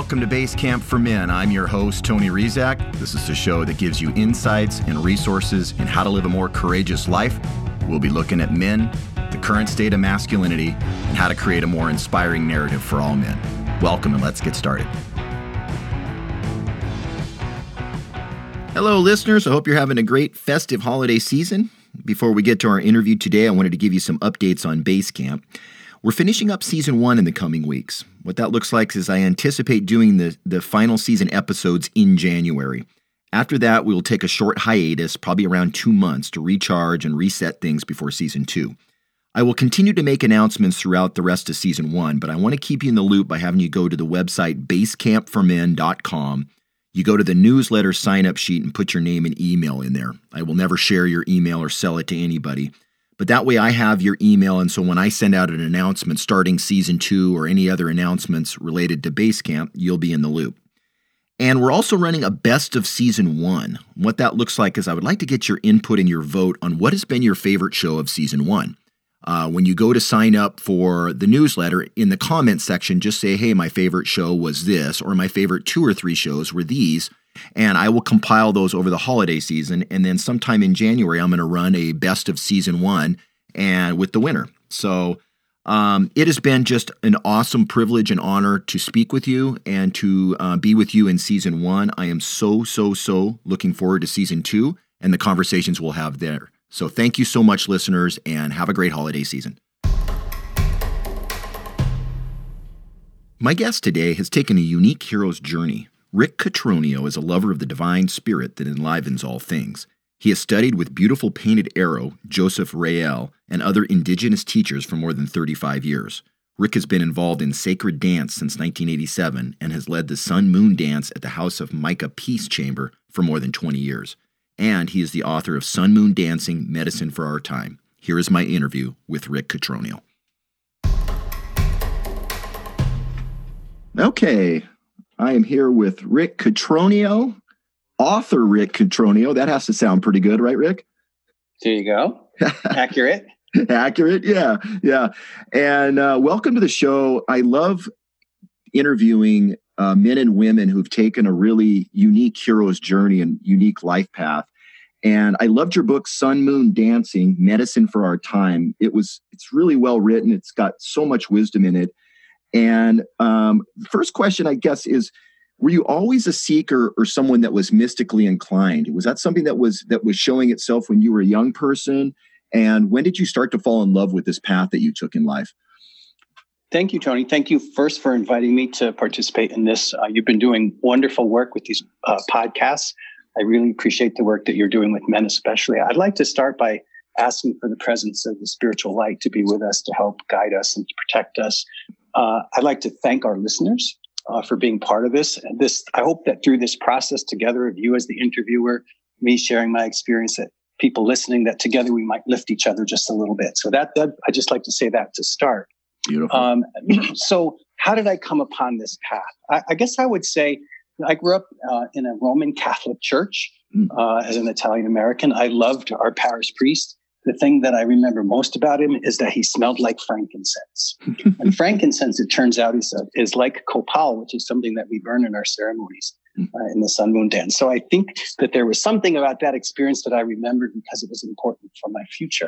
welcome to Base Camp for Men. I'm your host, Tony Rizak. This is a show that gives you insights and resources in how to live a more courageous life. We'll be looking at men, the current state of masculinity, and how to create a more inspiring narrative for all men. Welcome, and let's get started. Hello, listeners. I hope you're having a great festive holiday season. Before we get to our interview today, I wanted to give you some updates on Base Camp. We're finishing up season one in the coming weeks. What that looks like is I anticipate doing the, the final season episodes in January. After that, we will take a short hiatus, probably around two months, to recharge and reset things before season two. I will continue to make announcements throughout the rest of season one, but I want to keep you in the loop by having you go to the website basecampformen.com. You go to the newsletter sign up sheet and put your name and email in there. I will never share your email or sell it to anybody. But that way I have your email. And so when I send out an announcement starting season two or any other announcements related to Basecamp, you'll be in the loop. And we're also running a best of season one. What that looks like is I would like to get your input and your vote on what has been your favorite show of season one. Uh, when you go to sign up for the newsletter, in the comment section, just say, hey, my favorite show was this, or my favorite two or three shows were these and I will compile those over the holiday season. And then sometime in January, I'm going to run a best of season one and with the winner. So um, it has been just an awesome privilege and honor to speak with you and to uh, be with you in season one. I am so, so, so looking forward to season two and the conversations we'll have there. So thank you so much, listeners, and have a great holiday season. My guest today has taken a unique hero's journey Rick Catronio is a lover of the divine spirit that enlivens all things. He has studied with beautiful painted arrow, Joseph Rael, and other indigenous teachers for more than 35 years. Rick has been involved in sacred dance since 1987 and has led the Sun Moon Dance at the House of Mica Peace Chamber for more than 20 years. And he is the author of Sun Moon Dancing Medicine for Our Time. Here is my interview with Rick Catronio. Okay, I am here with Rick Catronio, author Rick Catronio. That has to sound pretty good, right, Rick? There you go. Accurate. Accurate, yeah, yeah. And uh, welcome to the show. I love interviewing uh, men and women who've taken a really unique hero's journey and unique life path. And I loved your book, Sun Moon Dancing: Medicine for Our Time. It was it's really well written. It's got so much wisdom in it. And um, first question, I guess, is were you always a seeker or someone that was mystically inclined? Was that something that was that was showing itself when you were a young person? And when did you start to fall in love with this path that you took in life? Thank you, Tony. Thank you first for inviting me to participate in this. Uh, you've been doing wonderful work with these uh, podcasts. I really appreciate the work that you're doing with men, especially. I'd like to start by asking for the presence of the spiritual light to be with us, to help guide us and to protect us uh, I'd like to thank our listeners uh, for being part of this. And this, I hope that through this process together of you as the interviewer, me sharing my experience, that people listening, that together we might lift each other just a little bit. So that, that I just like to say that to start. Beautiful. Um, so how did I come upon this path? I, I guess I would say I grew up uh, in a Roman Catholic church mm. uh, as an Italian American. I loved our parish priest the thing that I remember most about him is that he smelled like frankincense. and frankincense, it turns out, is, is like copal, which is something that we burn in our ceremonies hmm. Uh, in the sun moon dance. So I think that there was something about that experience that I remembered because it was important for my future.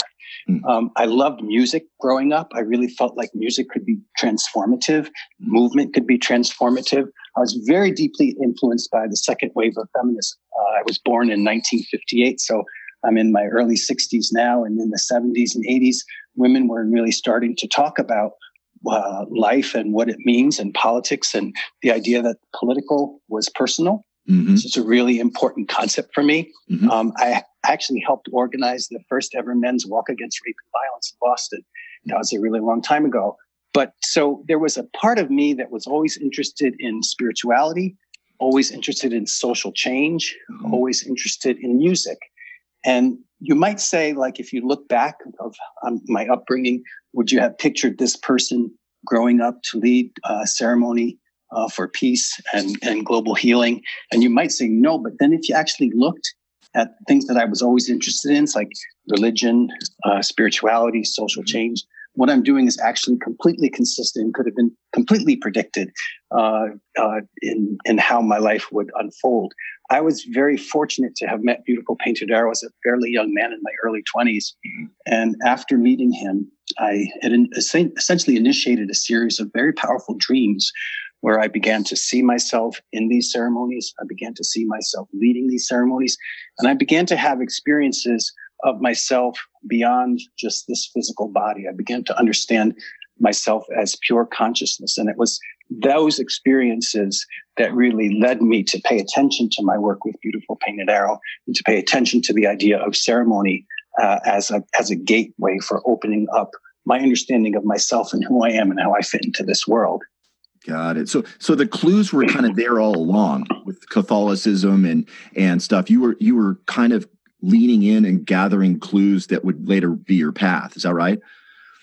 Mm. Um, I loved music growing up. I really felt like music could be transformative, movement could be transformative. I was very deeply influenced by the second wave of feminism. Uh, I was born in 1958, so I'm in my early 60s now, and in the 70s and 80s, women were really starting to talk about uh, life and what it means and politics and the idea that political was personal. Mm-hmm. It's a really important concept for me. Mm-hmm. Um, I actually helped organize the first ever men's walk against rape and violence in Boston. That was a really long time ago. But so there was a part of me that was always interested in spirituality, always interested in social change, mm-hmm. always interested in music. And you might say, like, if you look back of um, my upbringing, would you have pictured this person growing up to lead a ceremony uh, for peace and, and global healing? And you might say no, but then if you actually looked at things that I was always interested in, it's like religion, uh, spirituality, social change, what I'm doing is actually completely consistent, and could have been completely predicted uh, uh, in in how my life would unfold. I was very fortunate to have met beautiful painted arrow as a fairly young man in my early 20s, and after meeting him, I had essentially initiated a series of very powerful dreams where I began to see myself in these ceremonies. I began to see myself leading these ceremonies, and I began to have experiences of myself beyond just this physical body. I began to understand myself as pure consciousness. And it was those experiences that really led me to pay attention to my work with Beautiful Painted Arrow and to pay attention to the idea of ceremony uh, as, a, as a gateway for opening up my understanding of myself and who I am and how I fit into this world. Got it. So, so the clues were kind of there all along with Catholicism and and stuff. You were you were kind of leaning in and gathering clues that would later be your path. Is that right?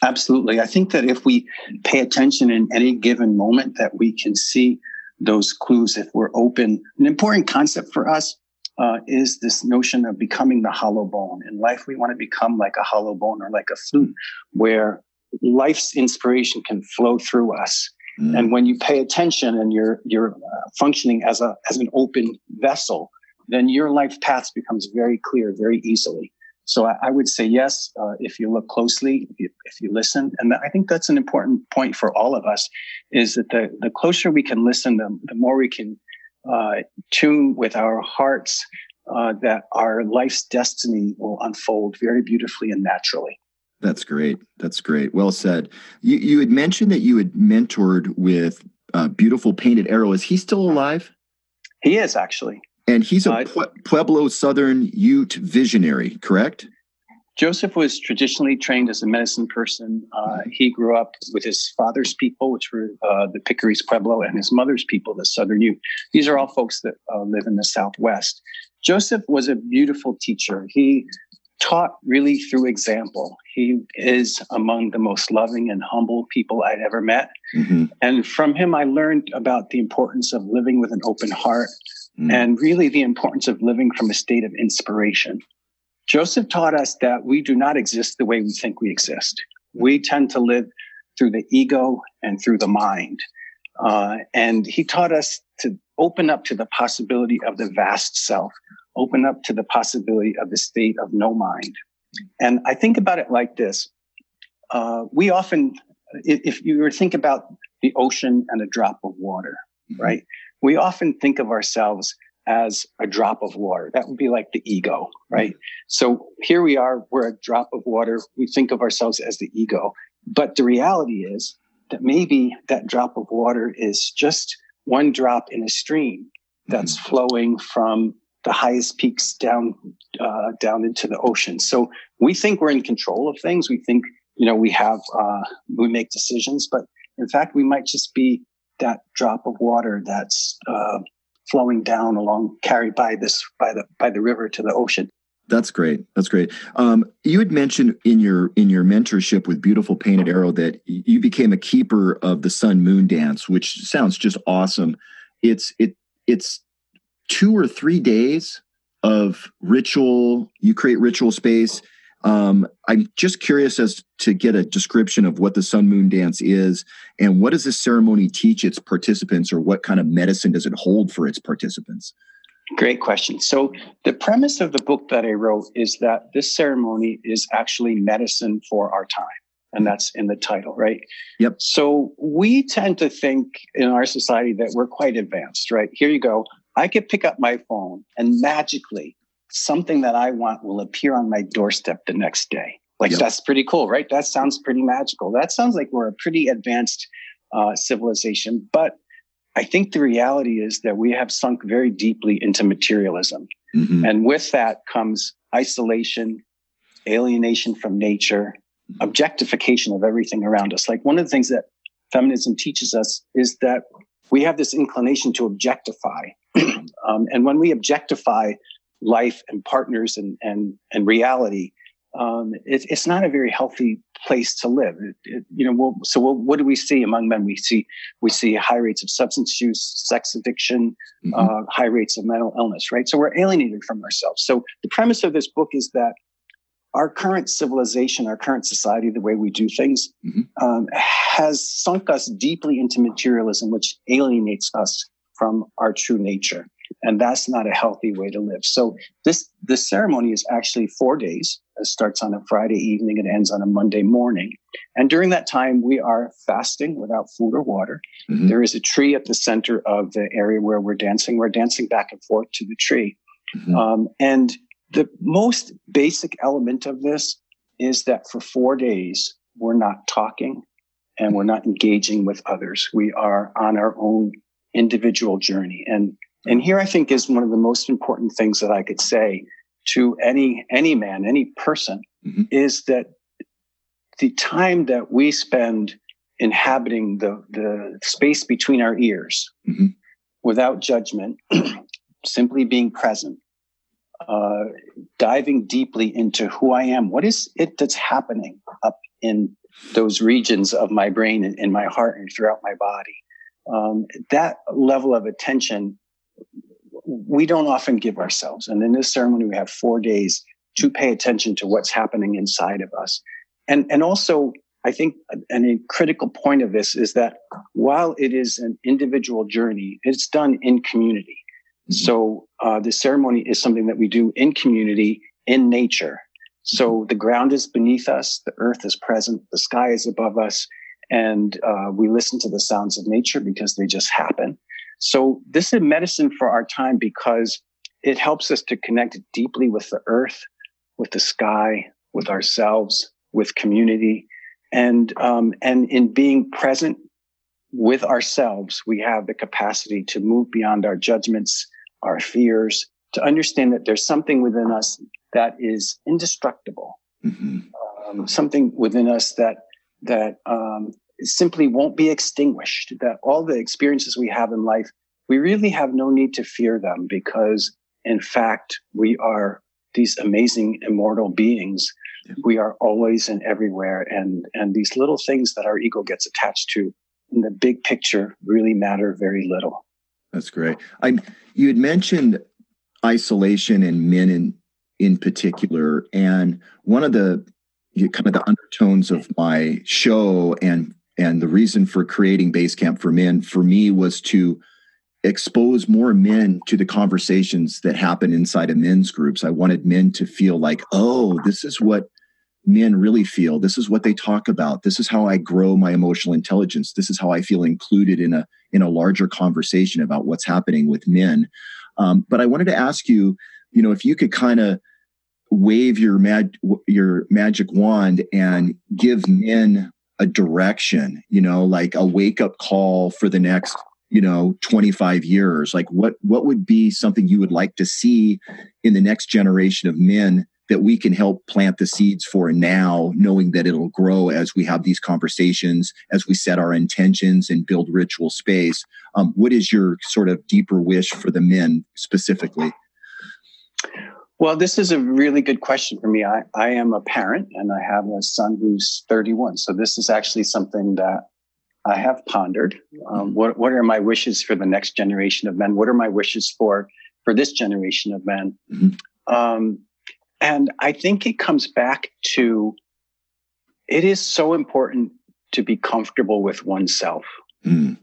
Absolutely. I think that if we pay attention in any given moment, that we can see those clues if we're open. An important concept for us uh, is this notion of becoming the hollow bone. In life, we want to become like a hollow bone or like a flute, where life's inspiration can flow through us. Mm. And when you pay attention and you're you're uh, functioning as a as an open vessel, then your life path becomes very clear very easily. So I, I would say yes, uh, if you look closely, if you, if you listen, and I think that's an important point for all of us, is that the, the closer we can listen, the, the more we can uh, tune with our hearts uh, that our life's destiny will unfold very beautifully and naturally. That's great. That's great. Well said. You, you had mentioned that you had mentored with uh, Beautiful Painted Arrow. Is he still alive? He is actually. And he's a Pueblo Southern Ute visionary, correct? Joseph was traditionally trained as a medicine person. Uh, he grew up with his father's people, which were uh, the Picuris Pueblo, and his mother's people, the Southern Ute. These are all folks that uh, live in the Southwest. Joseph was a beautiful teacher. He taught really through example. He is among the most loving and humble people I'd ever met. Mm-hmm. And from him, I learned about the importance of living with an open heart, mm. and really the importance of living from a state of inspiration. Joseph taught us that we do not exist the way we think we exist. We tend to live through the ego and through the mind. Uh, and he taught us to open up to the possibility of the vast self, open up to the possibility of the state of no mind. And I think about it like this. Uh, we often, if you were to think about the ocean and a drop of water, mm-hmm. right? We often think of ourselves as a drop of water. That would be like the ego, right? So here we are, we're a drop of water. We think of ourselves as the ego. But the reality is that maybe that drop of water is just one drop in a stream that's mm-hmm. flowing from the highest peaks down uh, down into the ocean. So we think we're in control of things. We think you know we have uh, we make decisions, but in fact we might just be that drop of water that's uh, flowing down along, carried by this by the by the river to the ocean. That's great. That's great. Um, you had mentioned in your in your mentorship with Beautiful Painted Arrow that you became a keeper of the Sun Moon Dance, which sounds just awesome. It's it it's two or three days of ritual. You create ritual space um, I'm just curious as to get a description of what the Sun Moon Dance is and what does this ceremony teach its participants or what kind of medicine does it hold for its participants? Great question. So, the premise of the book that I wrote is that this ceremony is actually medicine for our time. And that's in the title, right? Yep. So, we tend to think in our society that we're quite advanced, right? Here you go. I could pick up my phone and magically something that I want will appear on my doorstep the next day. Like yep. that's pretty cool, right? That sounds pretty magical. That sounds like we're a pretty advanced uh, civilization. But I think the reality is that we have sunk very deeply into materialism. Mm-hmm. And with that comes isolation, alienation from nature, objectification of everything around us. Like one of the things that feminism teaches us is that we have this inclination to objectify. um, and when we objectify life and partners and and and reality, um, it, it's not a very healthy place to live. It, it, you know, we'll, so we'll, what do we see among men? We see we see high rates of substance use, sex addiction, mm-hmm. uh, high rates of mental illness. Right. So we're alienated from ourselves. So the premise of this book is that our current civilization, our current society, the way we do things, mm-hmm. um, has sunk us deeply into materialism, which alienates us from our true nature. And that's not a healthy way to live. So this, this ceremony is actually four days. It starts on a Friday evening and ends on a Monday morning. And during that time, we are fasting without food or water. Mm-hmm. There is a tree at the center of the area where we're dancing. We're dancing back and forth to the tree. Mm-hmm. Um, and the most basic element of this is that for four days, we're not talking and we're not engaging with others. We are on our own individual journey. And, and here I think is one of the most important things that I could say to any, any man, any person mm-hmm. is that the time that we spend inhabiting the, the space between our ears mm-hmm. without judgment, simply being present, uh, diving deeply into who I am. What is it that's happening up in those regions of my brain and in my heart and throughout my body? Um, that level of attention we don't often give ourselves. And in this ceremony, we have four days to pay attention to what's happening inside of us. And, and also, I think a critical point of this is that while it is an individual journey, it's done in community. Mm-hmm. So uh, the ceremony is something that we do in community, in nature. So mm-hmm. the ground is beneath us, the earth is present, the sky is above us, and uh, we listen to the sounds of nature because they just happen. So this is medicine for our time because it helps us to connect deeply with the earth, with the sky, with ourselves, with community, and um, and in being present with ourselves, we have the capacity to move beyond our judgments our fears, to understand that there's something within us that is indestructible, mm-hmm. um, something within us that that um, simply won't be extinguished. That all the experiences we have in life, we really have no need to fear them because, in fact, we are these amazing immortal beings. We are always and everywhere, and and these little things that our ego gets attached to in the big picture really matter very little. That's great. I you had mentioned isolation and men in in particular, and one of the kind of the undertones of my show and and the reason for creating Basecamp for Men for me was to expose more men to the conversations that happen inside of men's groups. I wanted men to feel like, oh, this is what men really feel. This is what they talk about. This is how I grow my emotional intelligence. This is how I feel included in a in a larger conversation about what's happening with men. Um, but I wanted to ask you, you know, if you could kind of wave your mag your magic wand and give men a direction, you know, like a wake up call for the next you know 25 years like what what would be something you would like to see in the next generation of men that we can help plant the seeds for now, knowing that it'll grow as we have these conversations, as we set our intentions and build ritual space. Um, what is your sort of deeper wish for the men specifically? Well, this is a really good question for me. I, I am a parent and I have a son who's 31. So this is actually something that I have pondered. Um, what, what are my wishes for the next generation of men? What are my wishes for, for this generation of men? Mm-hmm. Um, and I think it comes back to it is so important to be comfortable with oneself. Mm.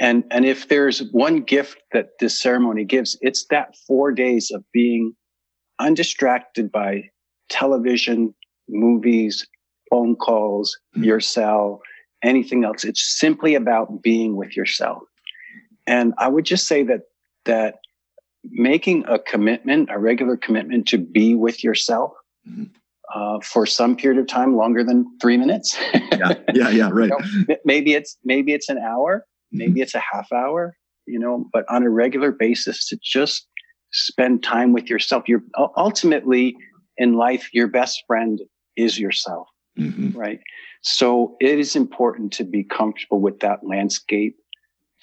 And, and if there's one gift that this ceremony gives, it's that four days of being undistracted by television, movies, phone calls, mm. your cell, anything else. It's simply about being with yourself. And I would just say that, that making a commitment, a regular commitment to be with yourself mm-hmm. uh, for some period of time, longer than three minutes. yeah, yeah, yeah, right. you know, maybe it's maybe it's an hour, mm-hmm. maybe it's a half hour, you know, but on a regular basis to just spend time with yourself. You're ultimately in life, your best friend is yourself, mm-hmm. right? So it is important to be comfortable with that landscape,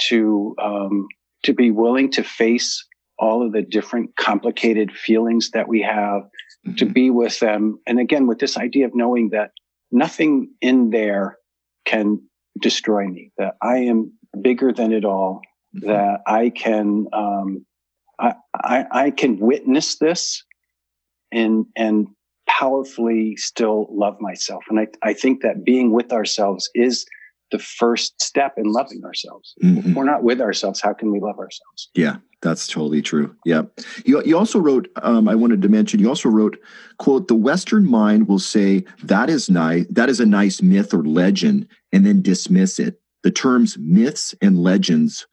to um, to be willing to face all of the different complicated feelings that we have mm-hmm. to be with them. And again, with this idea of knowing that nothing in there can destroy me, that I am bigger than it all, mm-hmm. that I can, um, I, I, I, can witness this and, and powerfully still love myself. And I, I think that being with ourselves is the first step in loving ourselves. Mm-hmm. If we're not with ourselves, how can we love ourselves? Yeah, that's totally true. Yeah. You, you also wrote, um, I wanted to mention, you also wrote, quote, the Western mind will say that is nice, that is a nice myth or legend, and then dismiss it. The terms myths and legends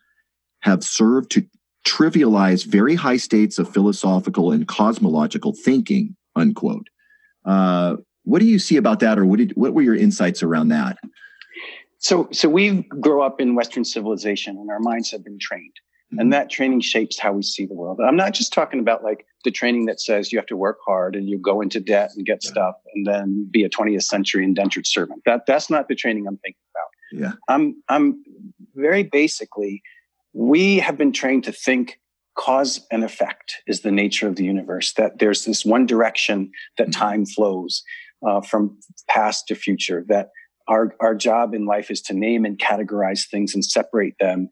have served to trivialize very high states of philosophical and cosmological thinking, unquote. Uh, what do you see about that, or what, did, what were your insights around that? So, so we grow up in Western civilization, and our minds have been trained, mm-hmm. and that training shapes how we see the world. I'm not just talking about like the training that says you have to work hard and you go into debt and get yeah. stuff, and then be a 20th century indentured servant. That that's not the training I'm thinking about. Yeah, I'm I'm very basically, we have been trained to think cause and effect is the nature of the universe. That there's this one direction that mm-hmm. time flows uh, from past to future. That our, our job in life is to name and categorize things and separate them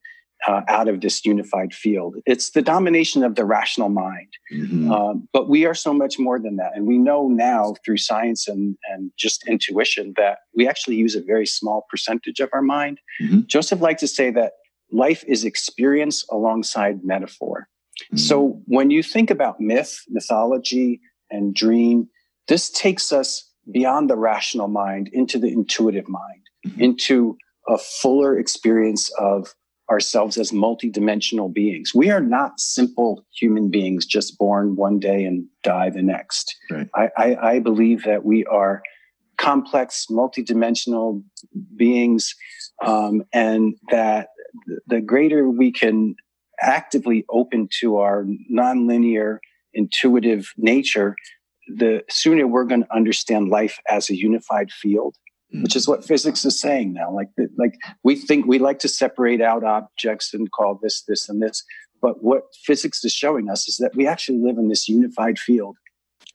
uh, out of this unified field. It's the domination of the rational mind. Mm-hmm. Um, but we are so much more than that. And we know now through science and, and just intuition that we actually use a very small percentage of our mind. Mm-hmm. Joseph liked to say that life is experience alongside metaphor. Mm-hmm. So when you think about myth, mythology, and dream, this takes us beyond the rational mind into the intuitive mind, mm-hmm. into a fuller experience of ourselves as multidimensional beings. We are not simple human beings just born one day and die the next. Right. I, I, I believe that we are complex, multidimensional beings, um, and that the greater we can actively open to our nonlinear, intuitive nature, the sooner we're going to understand life as a unified field mm. which is what physics is saying now like like we think we like to separate out objects and call this this and this but what physics is showing us is that we actually live in this unified field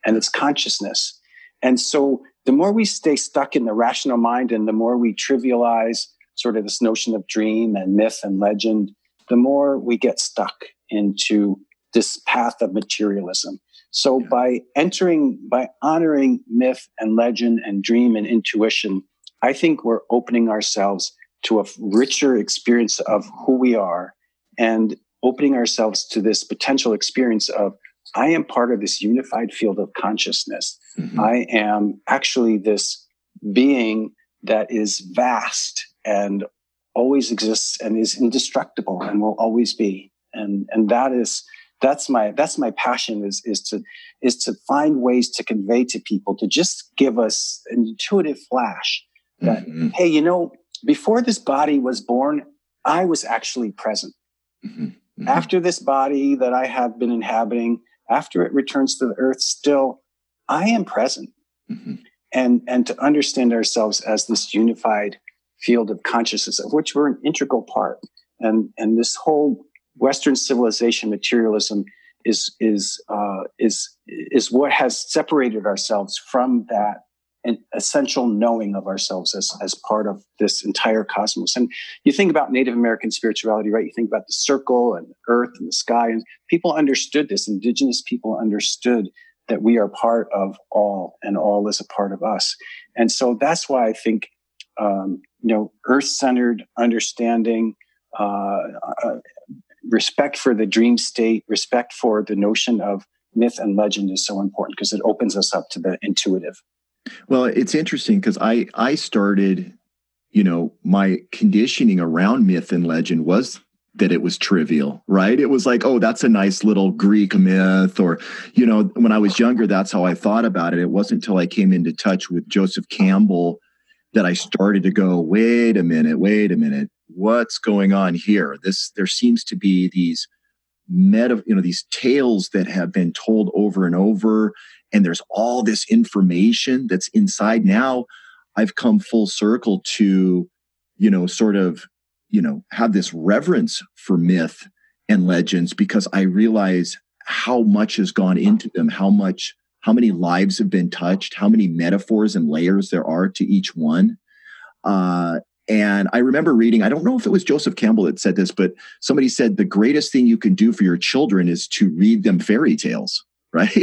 and it's consciousness and so the more we stay stuck in the rational mind and the more we trivialize sort of this notion of dream and myth and legend the more we get stuck into this path of materialism so yeah. by entering, by honoring myth and legend and dream and intuition, I think we're opening ourselves to a richer experience of who we are and opening ourselves to this potential experience of I am part of this unified field of consciousness. Mm-hmm. I am actually this being that is vast and always exists and is indestructible and will always be. And, and that is that's my that's my passion is is to is to find ways to convey to people to just give us an intuitive flash that mm-hmm. hey you know before this body was born i was actually present mm-hmm. Mm-hmm. after this body that i have been inhabiting after it returns to the earth still i am present mm-hmm. and and to understand ourselves as this unified field of consciousness of which we're an integral part and and this whole Western civilization materialism is is uh, is is what has separated ourselves from that an essential knowing of ourselves as, as part of this entire cosmos. And you think about Native American spirituality, right? You think about the circle and earth and the sky, and people understood this. Indigenous people understood that we are part of all, and all is a part of us. And so that's why I think, um, you know, earth centered understanding, uh, uh, respect for the dream state, respect for the notion of myth and legend is so important because it opens us up to the intuitive. Well, it's interesting because I I started, you know, my conditioning around myth and legend was that it was trivial, right? It was like, oh, that's a nice little Greek myth, or you know, when I was younger, that's how I thought about it. It wasn't until I came into touch with Joseph Campbell that I started to go, wait a minute, wait a minute what's going on here? This there seems to be these meta, you know, these tales that have been told over and over, and there's all this information that's inside. Now I've come full circle to, you know, sort of, you know, have this reverence for myth and legends because I realize how much has gone into them, how much, how many lives have been touched, how many metaphors and layers there are to each one. Uh, and I remember reading, I don't know if it was Joseph Campbell that said this, but somebody said the greatest thing you can do for your children is to read them fairy tales. right?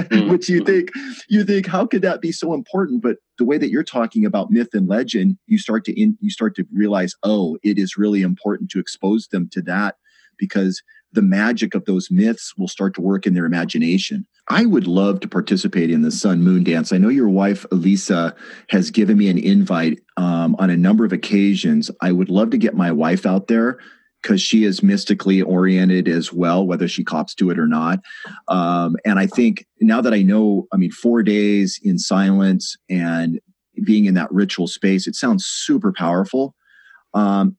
Mm-hmm. Which you mm-hmm. think you think how could that be so important? But the way that you're talking about myth and legend, you start to in, you start to realize, oh, it is really important to expose them to that because the magic of those myths will start to work in their imagination. I would love to participate in the Sun Moon Dance. I know your wife, Elisa, has given me an invite um, on a number of occasions. I would love to get my wife out there because she is mystically oriented as well, whether she cops to it or not. Um, and I think now that I know, I mean, four days in silence and being in that ritual space, it sounds super powerful. Um,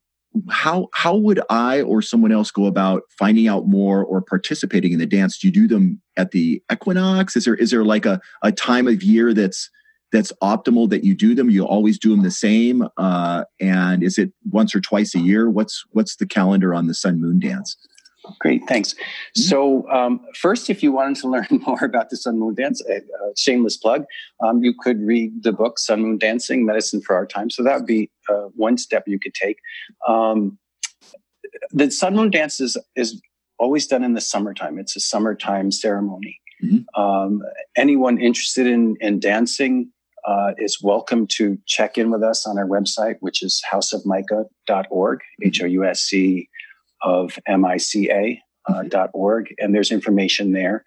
how how would I or someone else go about finding out more or participating in the dance? Do you do them at the equinox? Is there is there like a, a time of year that's that's optimal that you do them? You always do them the same, uh, and is it once or twice a year? What's what's the calendar on the Sun Moon Dance? Great, thanks. Mm-hmm. So, um, first, if you wanted to learn more about the Sun Moon Dance, a, a shameless plug, um, you could read the book Sun Moon Dancing Medicine for Our Time. So, that would be uh, one step you could take. Um, the Sun Moon Dance is, is always done in the summertime, it's a summertime ceremony. Mm-hmm. Um, anyone interested in, in dancing uh, is welcome to check in with us on our website, which is houseofmica.org, H O U S C of MICA. Uh, mm-hmm. dot org, and there's information there.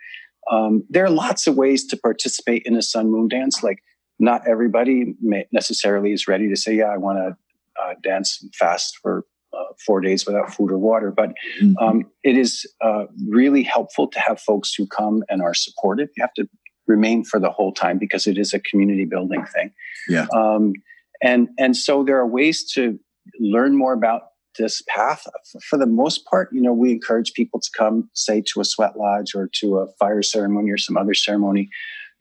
Um, there are lots of ways to participate in a sun moon dance. Like, not everybody necessarily is ready to say, "Yeah, I want to uh, dance fast for uh, four days without food or water." But mm-hmm. um, it is uh, really helpful to have folks who come and are supportive. You have to remain for the whole time because it is a community building thing. Yeah. Um, and and so there are ways to learn more about this path. For the most part, you know, we encourage people to come, say, to a sweat lodge or to a fire ceremony or some other ceremony,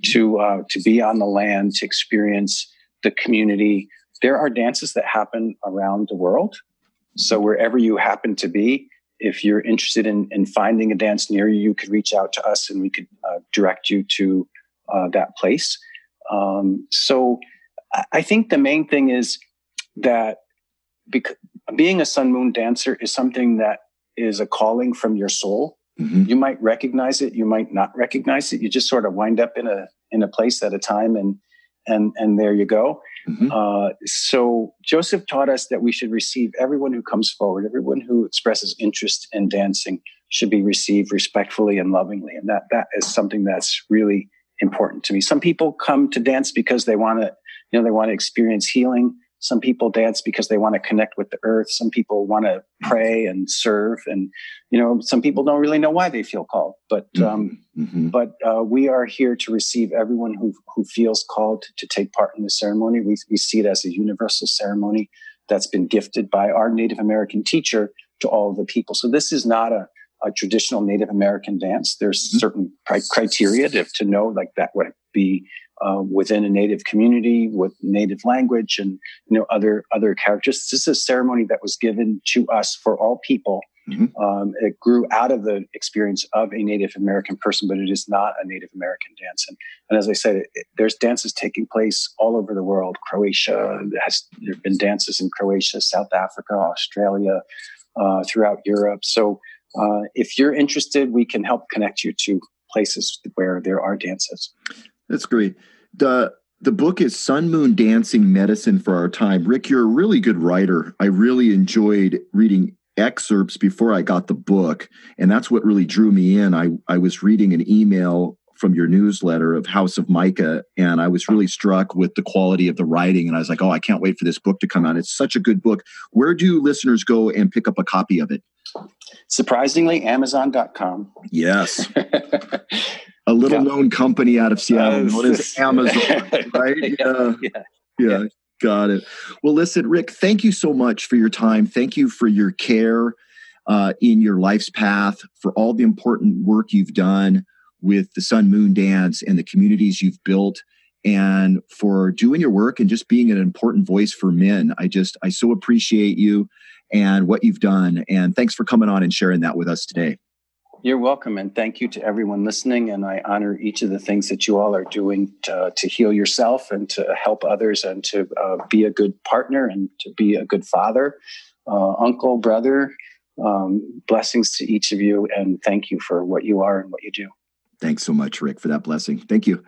to uh, to be on the land, to experience the community. There are dances that happen around the world. So wherever you happen to be, if you're interested in, in finding a dance near you, you could reach out to us and we could uh, direct you to uh, that place. Um, so I think the main thing is that because being a sun moon dancer is something that is a calling from your soul. Mm-hmm. You might recognize it, you might not recognize it. You just sort of wind up in a in a place at a time, and and and there you go. Mm-hmm. Uh, so Joseph taught us that we should receive everyone who comes forward, everyone who expresses interest in dancing should be received respectfully and lovingly, and that that is something that's really important to me. Some people come to dance because they want to, you know, they want to experience healing. Some people dance because they want to connect with the earth. Some people want to pray and serve, and you know, some people don't really know why they feel called. But mm-hmm. um, mm-hmm. but uh, we are here to receive everyone who who feels called to, to take part in the ceremony. We we see it as a universal ceremony that's been gifted by our Native American teacher to all of the people. So this is not a a traditional Native American dance. There's mm-hmm. certain criteria to, to know like that would be uh, within a native community with native language and you know other other characters. This is a ceremony that was given to us for all people. Mm-hmm. Um, it grew out of the experience of a Native American person, but it is not a Native American dance. And, and as I said, it, it, there's dances taking place all over the world. Croatia has there have been dances in Croatia, South Africa, Australia, uh, throughout Europe. So uh, if you're interested, we can help connect you to places where there are dances. That's great. The the book is Sun Moon Dancing Medicine for Our Time. Rick, you're a really good writer. I really enjoyed reading excerpts before I got the book, and that's what really drew me in. I, I was reading an email from your newsletter of House of Mica, and I was really struck with the quality of the writing. And I was like, oh, I can't wait for this book to come out. It's such a good book. Where do listeners go and pick up a copy of it? Surprisingly, Amazon.com. Yes. a little yeah. known company out of Seattle known as Amazon, right? yeah. yeah. yeah. Got it. Well, listen, Rick, thank you so much for your time. Thank you for your care uh, in your life's path, for all the important work you've done with the Sun Moon Dance and the communities you've built, and for doing your work and just being an important voice for men. I just, I so appreciate you and what you've done. And thanks for coming on and sharing that with us today. You're welcome. And thank you to everyone listening. And I honor each of the things that you all are doing to, to heal yourself and to help others and to uh, be a good partner and to be a good father, uh, uncle, brother. Um, blessings to each of you. And thank you for what you are and what you do. Thanks so much, Rick, for that blessing. Thank you.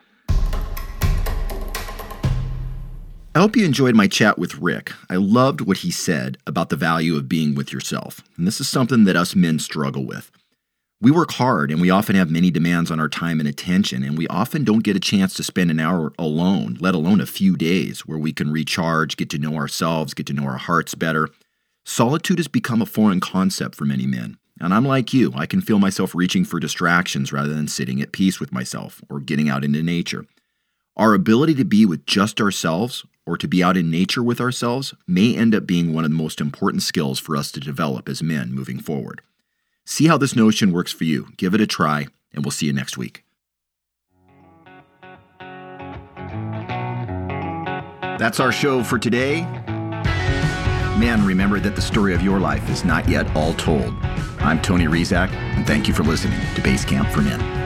I hope you enjoyed my chat with Rick. I loved what he said about the value of being with yourself. And this is something that us men struggle with. We work hard and we often have many demands on our time and attention, and we often don't get a chance to spend an hour alone, let alone a few days, where we can recharge, get to know ourselves, get to know our hearts better. Solitude has become a foreign concept for many men. And I'm like you, I can feel myself reaching for distractions rather than sitting at peace with myself or getting out into nature. Our ability to be with just ourselves or to be out in nature with ourselves may end up being one of the most important skills for us to develop as men moving forward. See how this notion works for you. Give it a try, and we'll see you next week. That's our show for today. Man, remember that the story of your life is not yet all told. I'm Tony Rizak, and thank you for listening to Base Camp for Men.